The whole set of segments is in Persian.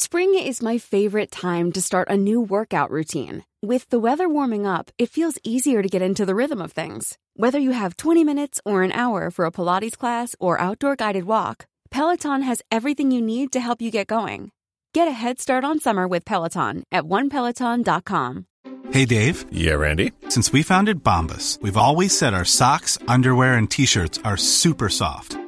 Spring is my favorite time to start a new workout routine. With the weather warming up, it feels easier to get into the rhythm of things. Whether you have 20 minutes or an hour for a Pilates class or outdoor guided walk, Peloton has everything you need to help you get going. Get a head start on summer with Peloton at onepeloton.com. Hey, Dave. Yeah, Randy. Since we founded Bombus, we've always said our socks, underwear, and t shirts are super soft.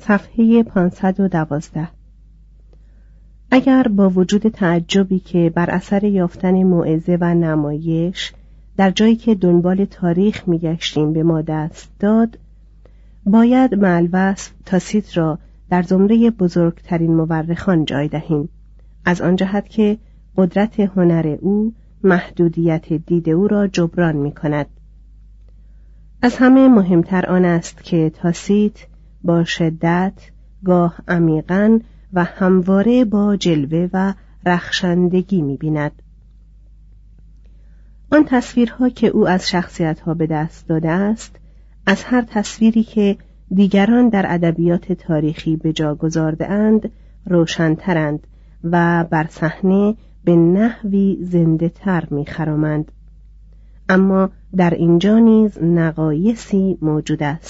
صفحه 512 اگر با وجود تعجبی که بر اثر یافتن موعظه و نمایش در جایی که دنبال تاریخ میگشتیم به ما دست داد باید معلوصف تاسیت را در زمره بزرگترین مورخان جای دهیم. از آن جهت که قدرت هنر او محدودیت دید او را جبران می کند از همه مهمتر آن است که تاسیت با شدت گاه عمیقا و همواره با جلوه و رخشندگی می‌بیند. آن تصویرها که او از شخصیتها به دست داده است از هر تصویری که دیگران در ادبیات تاریخی به جا گذارده اند روشنترند و بر صحنه به نحوی زنده تر میخرامند. اما در اینجا نیز نقایصی موجود است.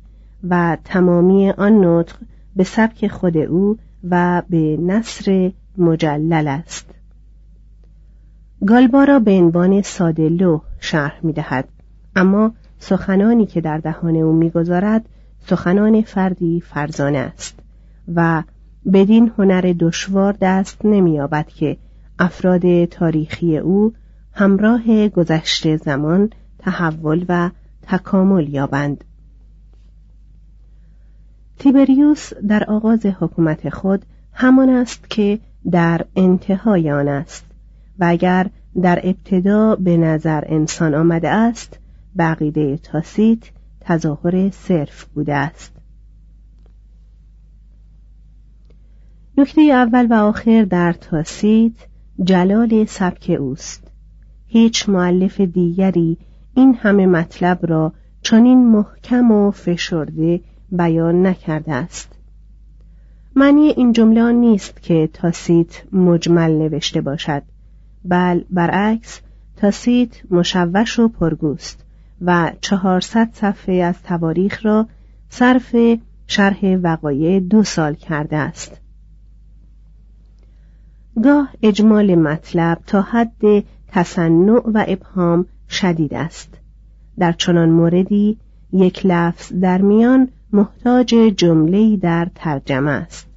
و تمامی آن نطق به سبک خود او و به نصر مجلل است. گالبا را به عنوان ساده لوح شرح می دهد اما سخنانی که در دهان او می‌گذارد سخنان فردی فرزانه است و بدین هنر دشوار دست نمییابد که افراد تاریخی او همراه گذشته زمان تحول و تکامل یابند. تیبریوس در آغاز حکومت خود همان است که در انتهای آن است و اگر در ابتدا به نظر انسان آمده است بقیده تاسیت تظاهر صرف بوده است. نکته اول و آخر در تاسیت جلال سبک اوست. هیچ معلف دیگری این همه مطلب را چنین محکم و فشرده بیان نکرده است. معنی این جمله نیست که تاسیت مجمل نوشته باشد. بل برعکس تاسیت مشوش و پرگوست و چهارصد صفحه از تواریخ را صرف شرح وقایع دو سال کرده است. گاه اجمال مطلب تا حد تصنع و ابهام شدید است. در چنان موردی یک لفظ در میان محتاج جمله‌ای در ترجمه است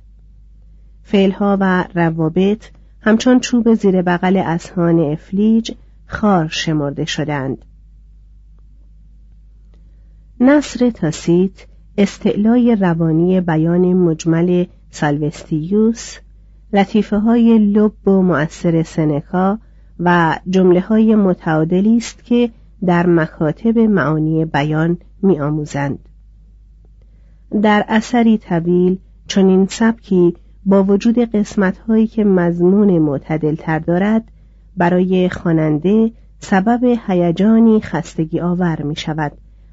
فعلها و روابط همچون چوب زیر بغل اسهان افلیج خار شمرده شدند نصر تاسیت استعلای روانی بیان مجمل سالوستیوس لطیفه های لب و مؤثر سنکا و جمله های متعادلی است که در مکاتب معانی بیان می آموزند. در اثری طویل چنین سبکی با وجود قسمت هایی که مضمون معتدل تر دارد برای خواننده سبب هیجانی خستگی آور می شود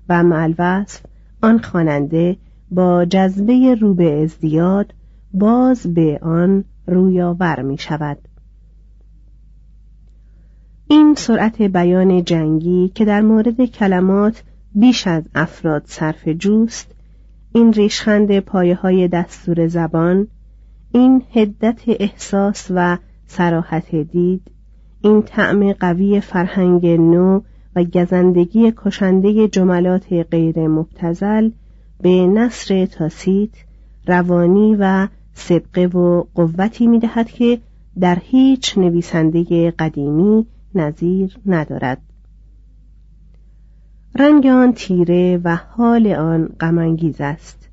و معلوصف آن خواننده با جذبه رو به ازدیاد باز به آن رویاور می شود این سرعت بیان جنگی که در مورد کلمات بیش از افراد صرف جوست این ریشخند پایه های دستور زبان این هدت احساس و سراحت دید این طعم قوی فرهنگ نو و گزندگی کشنده جملات غیر مبتزل به نصر تاسیت روانی و سبقه و قوتی می دهد که در هیچ نویسنده قدیمی نظیر ندارد. رنگ آن تیره و حال آن غمانگیز است.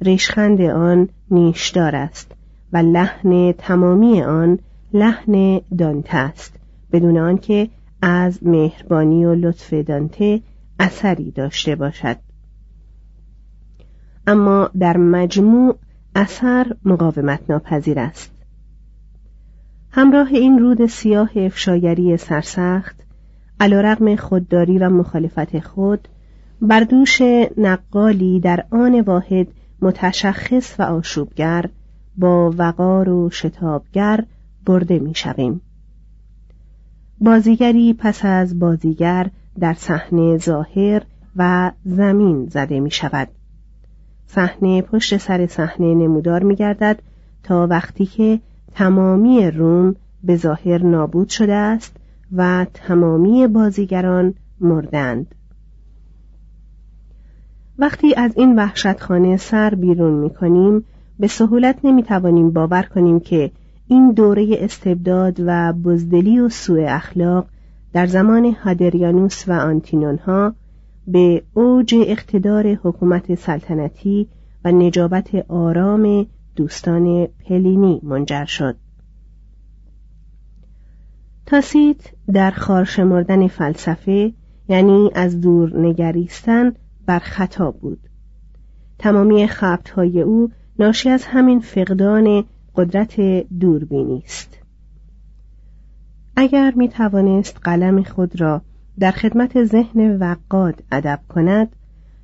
ریشخند آن نیشدار است و لحن تمامی آن لحن دانته است بدون آنکه از مهربانی و لطف دانته اثری داشته باشد. اما در مجموع اثر مقاومت ناپذیر است. همراه این رود سیاه افشاگری سرسخت علیرغم خودداری و مخالفت خود بر دوش نقالی در آن واحد متشخص و آشوبگر با وقار و شتابگر برده می شویم. بازیگری پس از بازیگر در صحنه ظاهر و زمین زده می شود صحنه پشت سر صحنه نمودار می گردد تا وقتی که تمامی روم به ظاهر نابود شده است و تمامی بازیگران مردند. وقتی از این وحشتخانه سر بیرون می کنیم به سهولت نمی توانیم باور کنیم که این دوره استبداد و بزدلی و سوء اخلاق در زمان هادریانوس و آنتینون به اوج اقتدار حکومت سلطنتی و نجابت آرام دوستان پلینی منجر شد. تاسیت در خارشمردن فلسفه یعنی از دور نگریستن بر خطا بود. تمامی خبتهای او ناشی از همین فقدان قدرت دوربینی است. اگر می توانست قلم خود را در خدمت ذهن وقاد ادب کند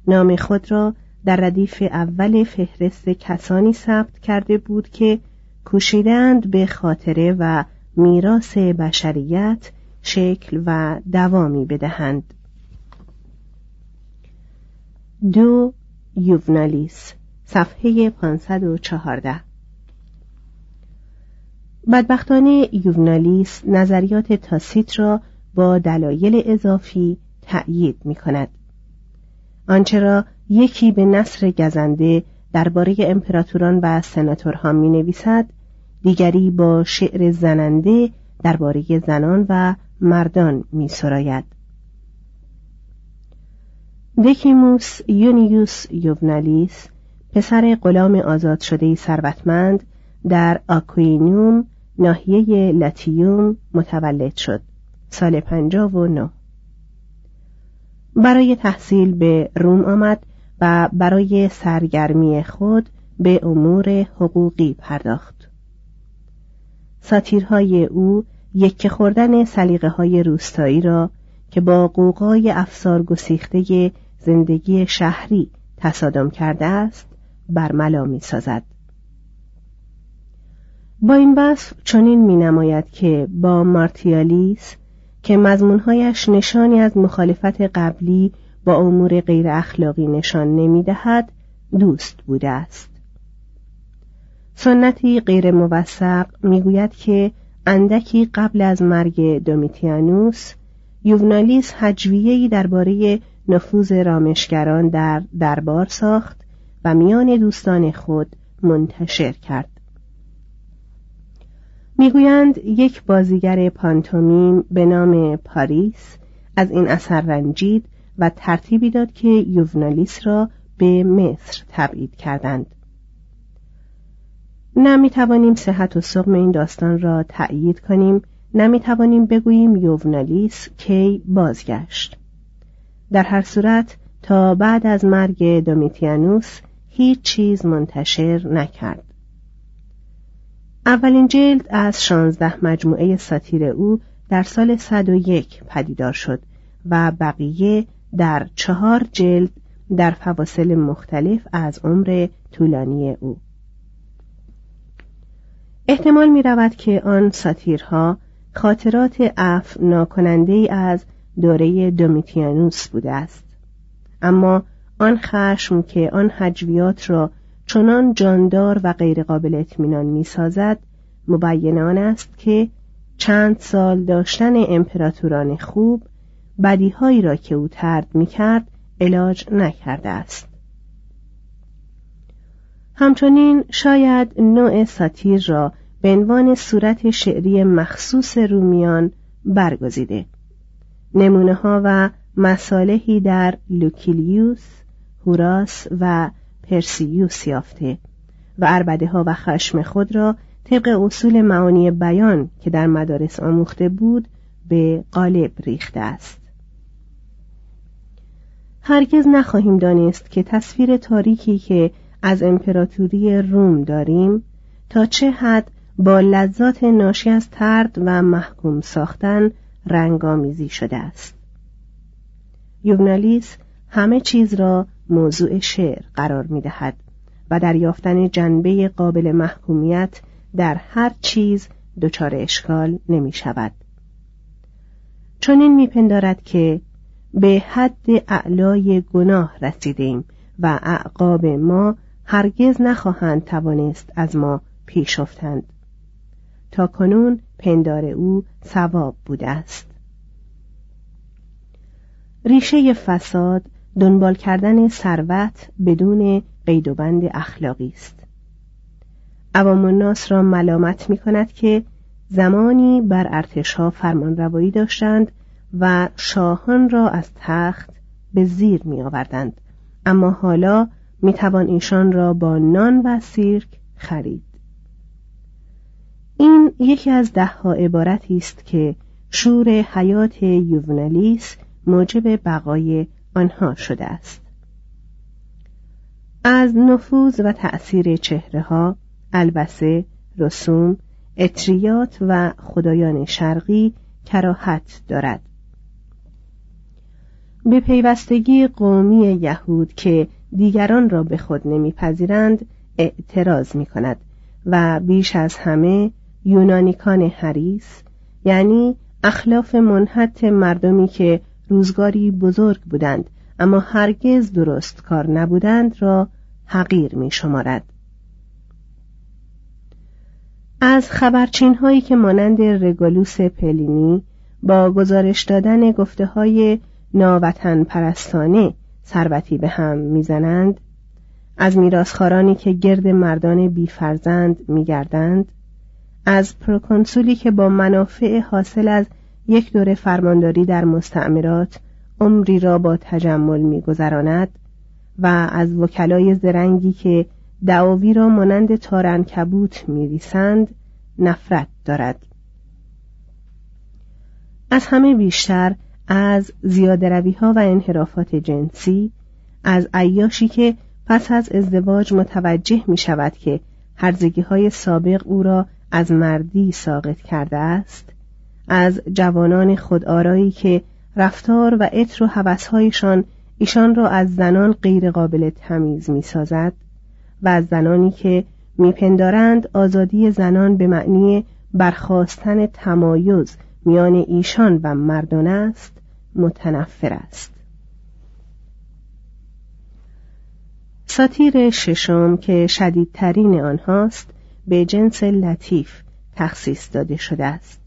نام خود را در ردیف اول فهرست کسانی ثبت کرده بود که کوشیدند به خاطره و میراث بشریت شکل و دوامی بدهند دو یوونالیس صفحه 514 بدبختانه یوونالیس نظریات تاسیت را با دلایل اضافی تأیید می کند. آنچه یکی به نصر گزنده درباره امپراتوران و سناتورها می نویسد دیگری با شعر زننده درباره زنان و مردان می سراید. دکیموس یونیوس یوونالیس پسر غلام آزاد شده ثروتمند در آکوینوم ناحیه لاتیوم متولد شد. سال پنجاب و نو برای تحصیل به روم آمد و برای سرگرمی خود به امور حقوقی پرداخت. ساتیرهای او یک خوردن سلیقه های روستایی را که با قوقای افسار گسیخته زندگی شهری تصادم کرده است برملا می سازد. با این وصف چنین می نماید که با مارتیالیس که مضمونهایش نشانی از مخالفت قبلی با امور غیر اخلاقی نشان نمی دهد دوست بوده است سنتی غیر موثق می‌گوید که اندکی قبل از مرگ دومیتیانوس یوونالیس هجویه‌ای درباره نفوذ رامشگران در دربار ساخت و میان دوستان خود منتشر کرد. می‌گویند یک بازیگر پانتومیم به نام پاریس از این اثر رنجید و ترتیبی داد که یوونالیس را به مصر تبعید کردند. نه می توانیم صحت و سقم این داستان را تأیید کنیم نه می توانیم بگوییم یوونالیس کی بازگشت. در هر صورت تا بعد از مرگ دومیتیانوس هیچ چیز منتشر نکرد. اولین جلد از شانزده مجموعه ساتیر او در سال 101 پدیدار شد و بقیه در چهار جلد در فواصل مختلف از عمر طولانی او. احتمال می رود که آن ساتیرها خاطرات اف ناکننده از دوره دومیتیانوس بوده است. اما آن خشم که آن حجویات را چنان جاندار و غیرقابل اطمینان می سازد مبین آن است که چند سال داشتن امپراتوران خوب بدیهایی را که او ترد می کرد علاج نکرده است. همچنین شاید نوع ساتیر را به عنوان صورت شعری مخصوص رومیان برگزیده. نمونه ها و مصالحی در لوکیلیوس، هوراس و پرسیوس یافته و عربده ها و خشم خود را طبق اصول معانی بیان که در مدارس آموخته بود به قالب ریخته است. هرگز نخواهیم دانست که تصویر تاریکی که از امپراتوری روم داریم تا چه حد با لذات ناشی از ترد و محکوم ساختن رنگامیزی شده است. یوونالیس همه چیز را موضوع شعر قرار می دهد و در یافتن جنبه قابل محکومیت در هر چیز دچار اشکال نمی شود چون این میپندارد که به حد اعلای گناه رسیدیم و اعقاب ما هرگز نخواهند توانست از ما پیش افتند. تا کنون پندار او ثواب بوده است. ریشه فساد دنبال کردن ثروت بدون قید و بند اخلاقی است. عوام الناس را ملامت می کند که زمانی بر ارتشها فرمان روایی داشتند و شاهان را از تخت به زیر می آوردند اما حالا می توان ایشان را با نان و سیرک خرید. این یکی از دهها عبارتی است که شور حیات یوونالیس موجب بقای آنها شده است. از نفوذ و تأثیر چهره ها البسه رسوم اطریات و خدایان شرقی کراهت دارد. به پیوستگی قومی یهود که دیگران را به خود نمیپذیرند اعتراض می کند و بیش از همه یونانیکان حریس یعنی اخلاف منحت مردمی که روزگاری بزرگ بودند اما هرگز درست کار نبودند را حقیر می شمارد. از خبرچین هایی که مانند رگولوس پلینی با گزارش دادن گفته های ناوطن پرستانه ثروتی به هم می‌زنند. از میراسخارانی که گرد مردان بیفرزند میگردند. از پروکنسولی که با منافع حاصل از یک دوره فرمانداری در مستعمرات عمری را با تجمل میگذراند و از وکلای زرنگی که دعاوی را مانند تارن کبوت میریسند نفرت دارد. از همه بیشتر از زیاده ها و انحرافات جنسی از عیاشی که پس از ازدواج متوجه می شود که هرزگی های سابق او را از مردی ساقط کرده است از جوانان خودآرایی که رفتار و عطر و هوسهایشان ایشان را از زنان غیرقابل تمیز می سازد و از زنانی که میپندارند آزادی زنان به معنی برخواستن تمایز میان ایشان و مردان است متنفر است. ساتیر ششم که شدیدترین آنهاست به جنس لطیف تخصیص داده شده است.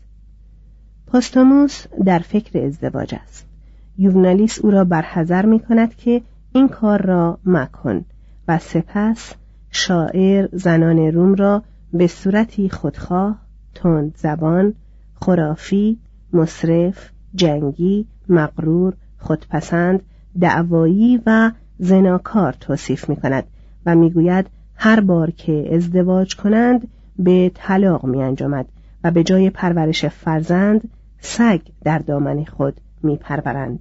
پاستاموس در فکر ازدواج است. یوونالیس او را برحضر می کند که این کار را مکن و سپس شاعر زنان روم را به صورتی خودخواه تند زبان خرافی مصرف جنگی مغرور خودپسند دعوایی و زناکار توصیف می کند و می‌گوید هر بار که ازدواج کنند به طلاق می انجامد و به جای پرورش فرزند سگ در دامن خود می پرورند.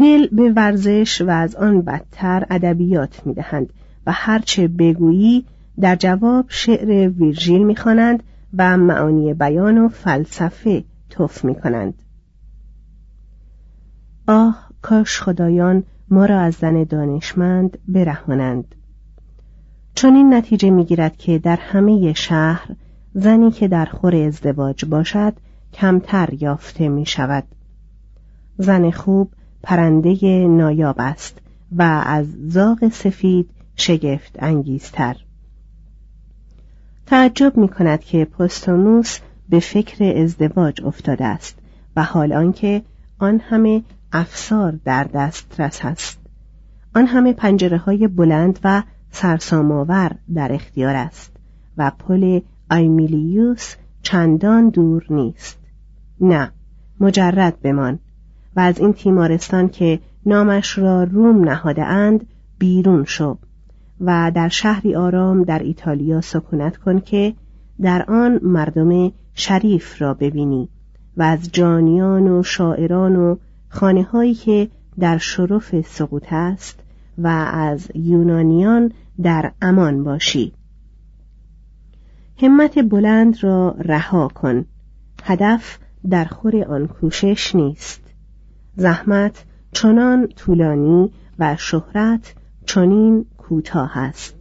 دل به ورزش و از آن بدتر ادبیات می دهند و هرچه بگویی در جواب شعر ویرژیل می خوانند و معانی بیان و فلسفه توف می کنند. آه کاش خدایان ما را از زن دانشمند برهانند. چون این نتیجه می‌گیرد که در همه شهر زنی که در خور ازدواج باشد کمتر یافته می شود زن خوب پرنده نایاب است و از زاغ سفید شگفت انگیزتر تعجب می کند که پستوموس به فکر ازدواج افتاده است و حال آنکه آن همه افسار در دسترس است. آن همه پنجره های بلند و سرسامآور در اختیار است و پل آیمیلیوس چندان دور نیست. نه مجرد بمان و از این تیمارستان که نامش را روم نهاده اند بیرون شو. و در شهری آرام در ایتالیا سکونت کن که در آن مردم شریف را ببینی و از جانیان و شاعران و خانه هایی که در شرف سقوط است و از یونانیان در امان باشی. همت بلند را رها کن. هدف در خور آن کوشش نیست. زحمت چنان طولانی و شهرت چنین کوتاه است.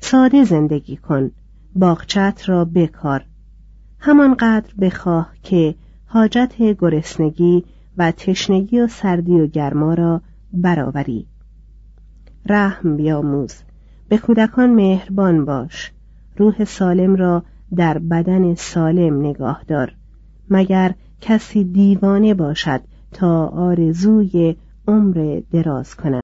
ساده زندگی کن باغچت را بکار. همانقدر بخواه که حاجت گرسنگی و تشنگی و سردی و گرما را برآوری. رحم بیاموز به کودکان مهربان باش. روح سالم را در بدن سالم نگاه دار. مگر کسی دیوانه باشد تا آرزوی عمر دراز کند؟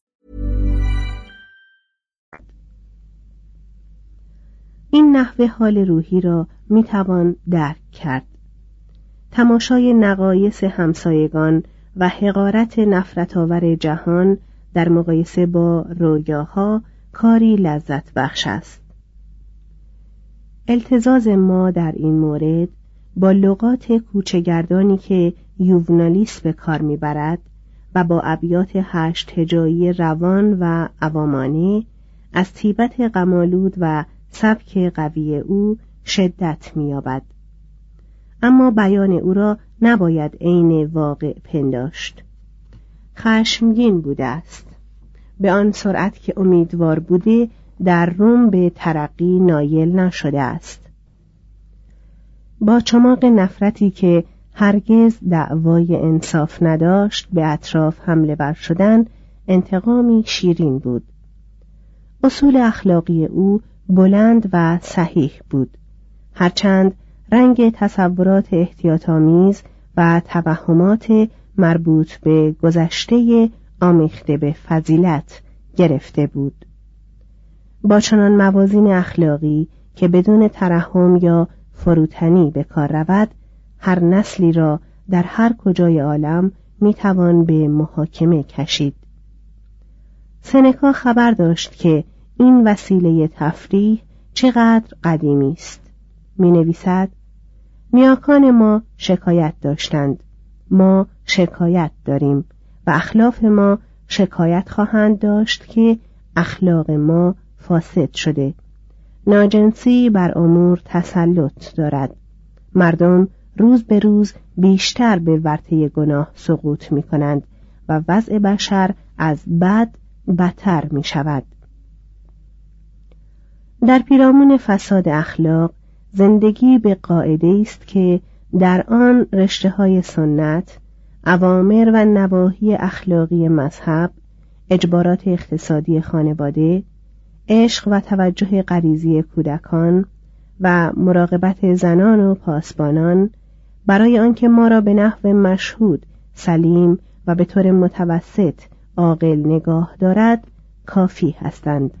این نحوه حال روحی را می توان درک کرد. تماشای نقایص همسایگان و حقارت نفرت آور جهان در مقایسه با رویاها کاری لذت بخش است. التزاز ما در این مورد با لغات کوچگردانی که یوونالیس به کار می‌برد و با ابیات هشت هجایی روان و عوامانه از تیبت قمالود و سبک قوی او شدت مییابد. اما بیان او را نباید عین واقع پنداشت. خشمگین بوده است. به آن سرعت که امیدوار بوده در روم به ترقی نایل نشده است. با چماق نفرتی که هرگز دعوای انصاف نداشت به اطراف حمله بر شدن انتقامی شیرین بود. اصول اخلاقی او بلند و صحیح بود. هرچند رنگ تصورات احتیاطآمیز و توهمات مربوط به گذشته آمیخته به فضیلت گرفته بود. با چنان موازین اخلاقی که بدون ترحم یا فروتنی به کار رود هر نسلی را در هر کجای عالم می‌توان به محاکمه کشید. سنکا خبر داشت که این وسیله تفریح چقدر قدیمی است. می نویسد نیاکان ما شکایت داشتند. ما شکایت داریم و اخلاف ما شکایت خواهند داشت که اخلاق ما فاسد شده. ناجنسی بر امور تسلط دارد. مردم روز به روز بیشتر به ورطه گناه سقوط می کنند و وضع بشر از بد بدتر می شود در پیرامون فساد اخلاق زندگی به قاعده است که در آن رشته های سنت اوامر و نواحی اخلاقی مذهب اجبارات اقتصادی خانواده عشق و توجه غریزی کودکان و مراقبت زنان و پاسبانان برای آنکه ما را به نحو مشهود سلیم و به طور متوسط عاقل نگاه دارد کافی هستند.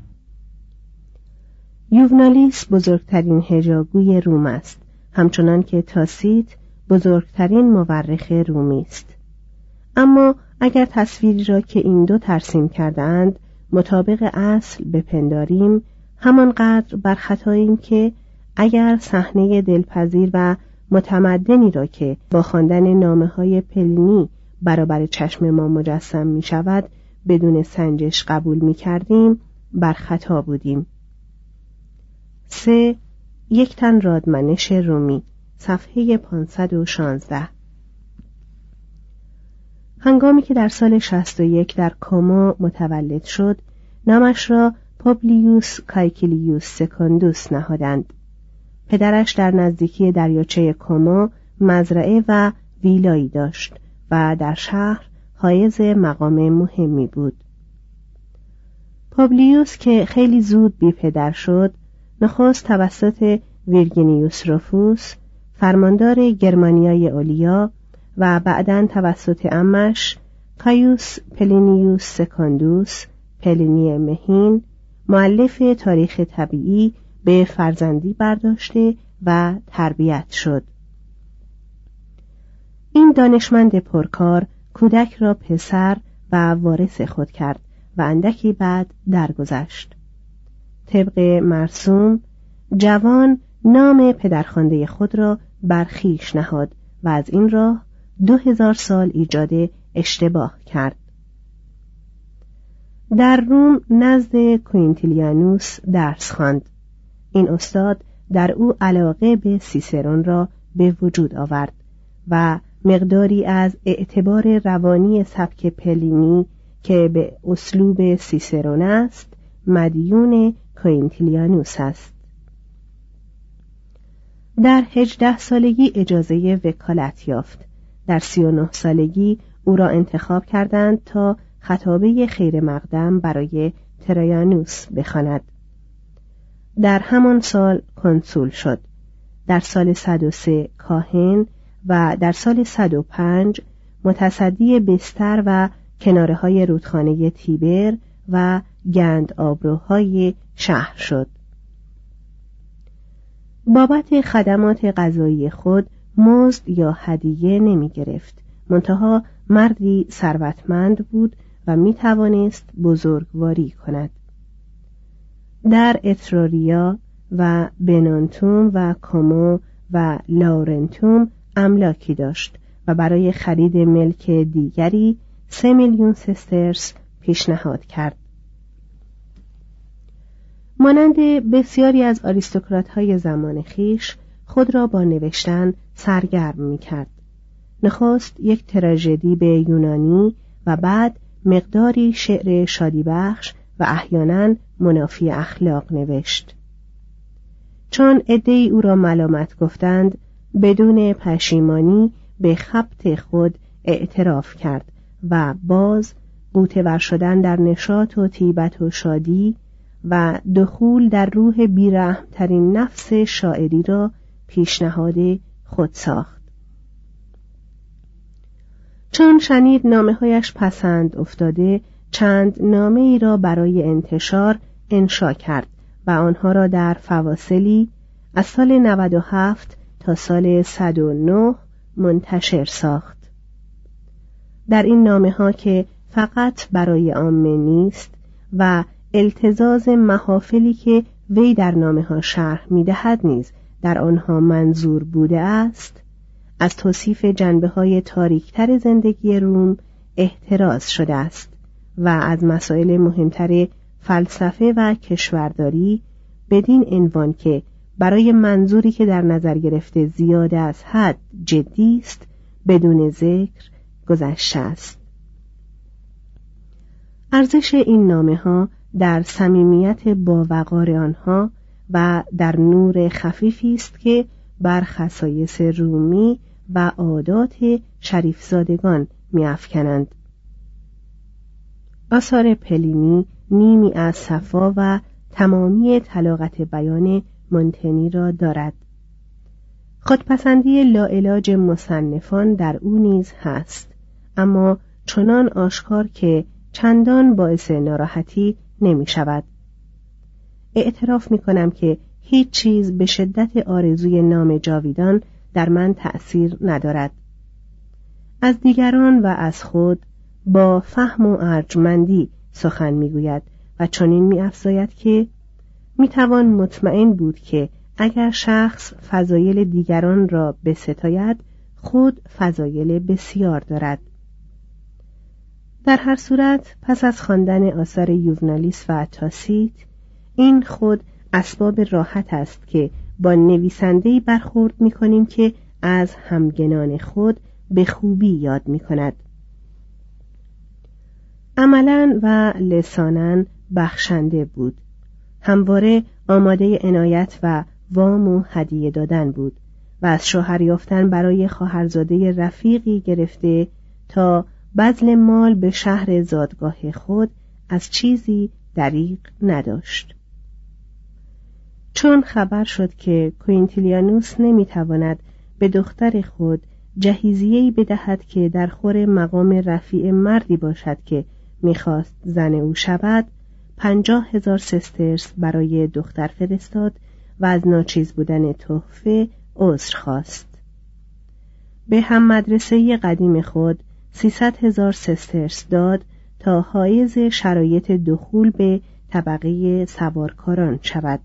یوونالیس بزرگترین هجاگوی روم است همچنان که تاسیت بزرگترین مورخ رومی است. اما اگر تصویری را که این دو ترسیم کردند مطابق اصل بپنداریم همانقدر بر خطاییم که اگر صحنه دلپذیر و متمدنی را که با خواندن نامه های پلینی برابر چشم ما مجسم می شود بدون سنجش قبول می کردیم بر خطا بودیم. سه یک تن رادمنش رومی صفحه 516 هنگامی که در سال 61 در کوما متولد شد نامش را پوبلیوس کایکیلیوس سکندوس نهادند. پدرش در نزدیکی دریاچه کوما مزرعه و ویلایی داشت و در شهر حایز مقام مهمی بود. پوبلیوس که خیلی زود بی پدر شد نخست توسط ویرگینیوس روفوس فرماندار گرمانیای علیا و بعدا توسط عمش کایوس پلینیوس سکاندوس پلینی مهین مؤلف تاریخ طبیعی به فرزندی برداشته و تربیت شد. این دانشمند پرکار کودک را پسر و وارث خود کرد و اندکی بعد درگذشت. طبق مرسوم جوان نام پدرخوانده خود را برخیش نهاد و از این راه دو هزار سال ایجاد اشتباه کرد. در روم نزد کوینتیلیانوس درس خواند. این استاد در او علاقه به سیسرون را به وجود آورد و مقداری از اعتبار روانی سبک پلینی که به اسلوب سیسرون است مدیون کوینتیلیانوس است. در هجده سالگی اجازه وکالت یافت. در سی و نه سالگی او را انتخاب کردند تا خطابه خیر مقدم برای ترایانوس بخواند. در همان سال کنسول شد. در سال 103 کاهن و در سال 105 متصدی بستر و کناره های رودخانه تیبر و گند آبروهای شهر شد. بابت خدمات غذایی خود مزد یا هدیه نمی گرفت. منتها مردی ثروتمند بود و می توانست بزرگواری کند. در اتروریا و بنانتوم و کومو و لارنتوم املاکی داشت و برای خرید ملک دیگری سه میلیون سسترس پیشنهاد کرد. مانند بسیاری از آریستوکرات های زمان خیش خود را با نوشتن سرگرم می کرد. نخست یک تراژدی به یونانی و بعد مقداری شعر شادیبخش و احیانا منافی اخلاق نوشت. چون عدهای او را ملامت گفتند بدون پشیمانی به خبت خود اعتراف کرد و باز قوتور شدن در نشاط و طیبت و شادی و دخول در روح بیرحمترین نفس شاعری را پیشنهاد خود ساخت. چون شنید نامه هایش پسند افتاده چند نامه ای را برای انتشار انشا کرد و آنها را در فواصلی از سال 97 تا سال 109 منتشر ساخت. در این نامه ها که فقط برای عامه نیست و التزاز محافلی که وی در نامه ها شرح می دهد نیز در آنها منظور بوده است. از توصیف جنبه های تاریکتر زندگی روم احتراز شده است و از مسائل مهمتر فلسفه و کشورداری بدین عنوان که برای منظوری که در نظر گرفته زیاده از حد جدی است بدون ذکر گذشته است. ارزش این نامه ها در صمیمیت با وقار آنها و در نور خفیفی است که بر خصایص رومی و عادات شریفزادگان میافکنند. آثار پلینی نیمی از صفا و تمامی طلاقت بیان منتنی را دارد. خودپسندی لاعلاج مصنفان در او نیز هست اما چنان آشکار که چندان باعث ناراحتی نمی شود. اعتراف می کنم که هیچ چیز به شدت آرزوی نام جاویدان در من تأثیر ندارد. از دیگران و از خود با فهم و ارجمندی سخن می‌گوید و چنین میافزاید که می‌توان مطمئن بود که اگر شخص فضایل دیگران را بستاید خود فضایل بسیار دارد. در هر صورت پس از خواندن آثار یوونالیس و تاسیت این خود اسباب راحت است که با نویسندهی برخورد می کنیم که از همگنان خود به خوبی یاد می کند. عملا و لسانا بخشنده بود همواره آماده عنایت و وام و هدیه دادن بود و از شوهر یافتن برای خواهرزاده رفیقی گرفته تا بذل مال به شهر زادگاه خود از چیزی دریق نداشت. چون خبر شد که کوینتیلیانوس نمی‌تواند به دختر خود جهیزیهی بدهد که در خور مقام رفیع مردی باشد که می‌خواست زن او شود پنجاه هزار سسترس برای دختر فرستاد و از ناچیز بودن تحفه عذر خواست. به هم مدرسه قدیم خود سیصد هزار سسترس داد تا حایز شرایط دخول به طبقه سوارکاران شود.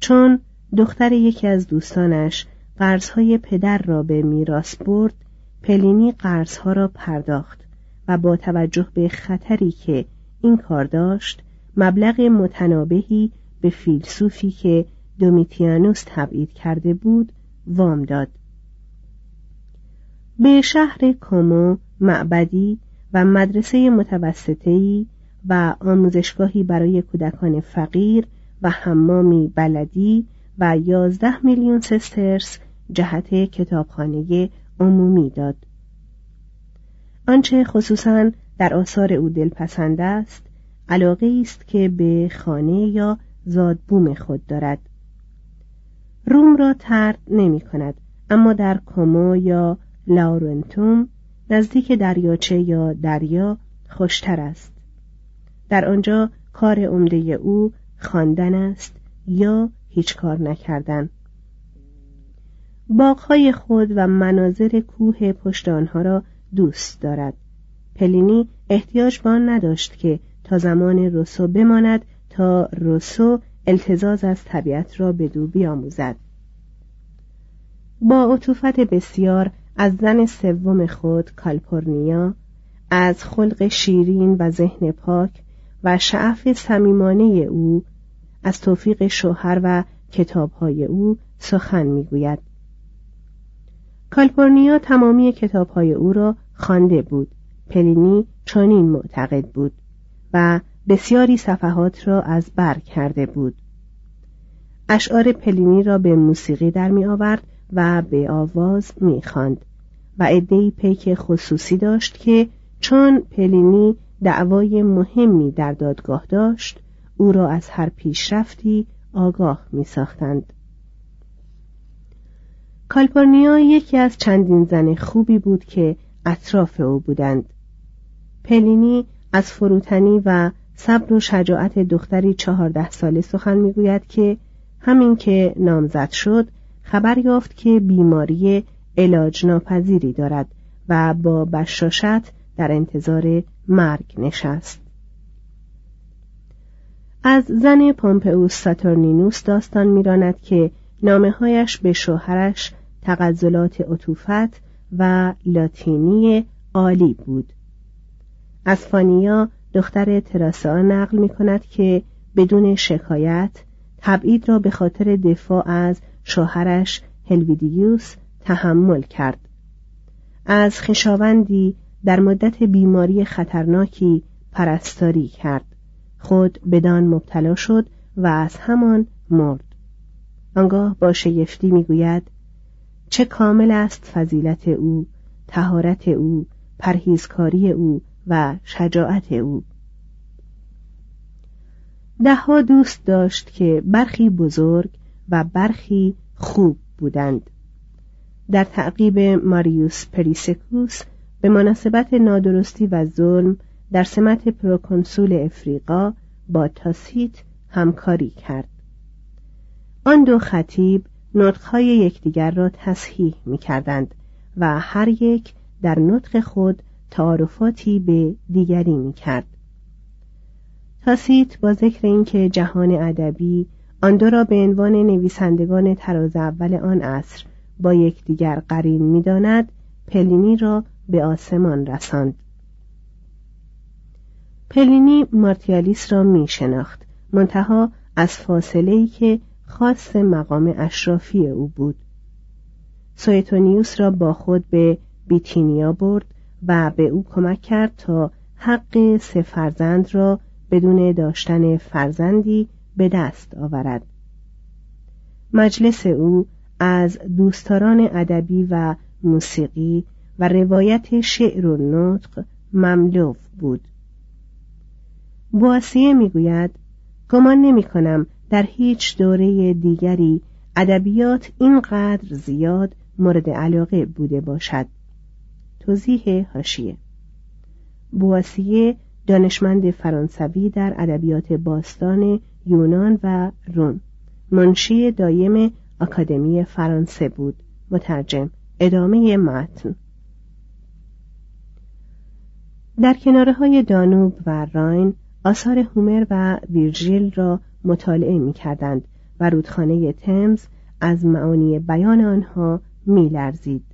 چون دختر یکی از دوستانش قرضهای پدر را به میراث برد پلینی قرضها را پرداخت و با توجه به خطری که این کار داشت مبلغ متنابهی به فیلسوفی که دومیتیانوس تبعید کرده بود وام داد. به شهر کومو معبدی و مدرسه متوسطه‌ای و آموزشگاهی برای کودکان فقیر و حمامی بلدی و یازده میلیون سسترس جهت کتابخانه عمومی داد. آنچه خصوصا در آثار او دلپسند است علاقه است که به خانه یا زادبوم خود دارد. روم را ترد نمی کند اما در کومو یا لاورنتوم نزدیک دریاچه یا دریا خوشتر است. در آنجا کار عمده او خواندن است یا هیچ کار نکردن. باغهای خود و مناظر کوه پشت آنها را دوست دارد. پلینی احتیاج به نداشت که تا زمان روسو بماند تا روسو التزاز از طبیعت را به دو بیاموزد. با عطوفت بسیار از زن سوم خود کالپورنیا از خلق شیرین و ذهن پاک و شعف صمیمانه او از توفیق شوهر و کتابهای او سخن می‌گوید. کالپورنیا تمامی کتابهای او را خوانده بود. پلینی چنین معتقد بود و بسیاری صفحات را از بر کرده بود. اشعار پلینی را به موسیقی در می آورد و به آواز می خاند و عدهای پیک خصوصی داشت که چون پلینی دعوای مهمی در دادگاه داشت او را از هر پیشرفتی آگاه می ساختند. کالپورنیا یکی از چندین زن خوبی بود که اطراف او بودند پلینی از فروتنی و صبر و شجاعت دختری چهارده ساله سخن می‌گوید که همین که نامزد شد خبر یافت که بیماری علاج ناپذیری دارد و با بشاشت در انتظار مرگ نشست. از زن پومپئوس ساتورنینوس داستان میراند که نامه هایش به شوهرش تغزلات عطوفت و لاتینی عالی بود. از فانیا دختر تراسا نقل می کند که بدون شکایت تبعید را به خاطر دفاع از شوهرش هلویدیوس تحمل کرد. از خشاوندی در مدت بیماری خطرناکی پرستاری کرد. خود بدان مبتلا شد و از همان مرد. آنگاه با شگفتی می‌گوید چه کامل است فضیلت او تهارت او پرهیزکاری او و شجاعت او. دهها دوست داشت که برخی بزرگ و برخی خوب بودند در تعقیب ماریوس پریسکوس به مناسبت نادرستی و ظلم در سمت پروکنسول افریقا با تاسیت همکاری کرد آن دو خطیب نطقهای یکدیگر را تصحیح می کردند و هر یک در نطق خود تعارفاتی به دیگری می کرد. تاسیت با ذکر اینکه جهان ادبی آن دو را به عنوان نویسندگان تراز اول آن عصر با یکدیگر قرین می‌داند پلینی را به آسمان رساند. پلینی مارتیالیس را می شناخت منتها از فاصله که خاص مقام اشرافی او بود. سویتونیوس را با خود به بیتینیا برد و به او کمک کرد تا حق سه فرزند را بدون داشتن فرزندی به دست آورد. مجلس او از دوستداران ادبی و موسیقی و روایت شعر و نطق مملو بود. بواسیه می‌گوید گمان نمی کنم در هیچ دوره دیگری ادبیات اینقدر زیاد مورد علاقه بوده باشد. توضیح هاشیه بواسیه دانشمند فرانسوی در ادبیات باستان یونان و روم. منشی دایم آکادمی فرانسه بود. مترجم ادامه متن. در کناره های دانوب و راین آثار هومر و ویرژیل را مطالعه می کردند و رودخانه تمز از معانی بیان آنها می لرزید.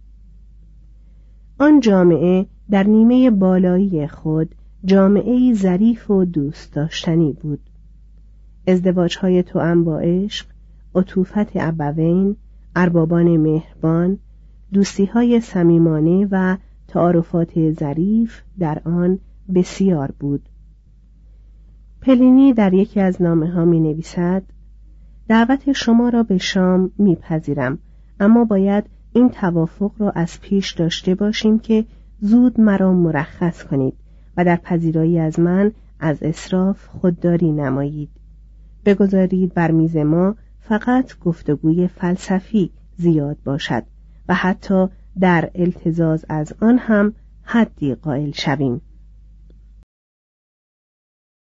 آن جامعه در نیمه بالایی خود جامعه ظریف و دوست داشتنی بود. ازدواج های توأم با عشق عطوفت ابوین اربابان مهربان دوستی های صمیمانه و تعارفات ظریف در آن بسیار بود. پلینی در یکی از نامه ها می نویسد دعوت شما را به شام میپذیرم اما باید این توافق را از پیش داشته باشیم که زود مرا مرخص کنید و در پذیرایی از من از اصراف خودداری نمایید. بگذارید بر میز ما فقط گفتگوی فلسفی زیاد باشد و حتی در التزاز از آن هم حدی قائل شویم.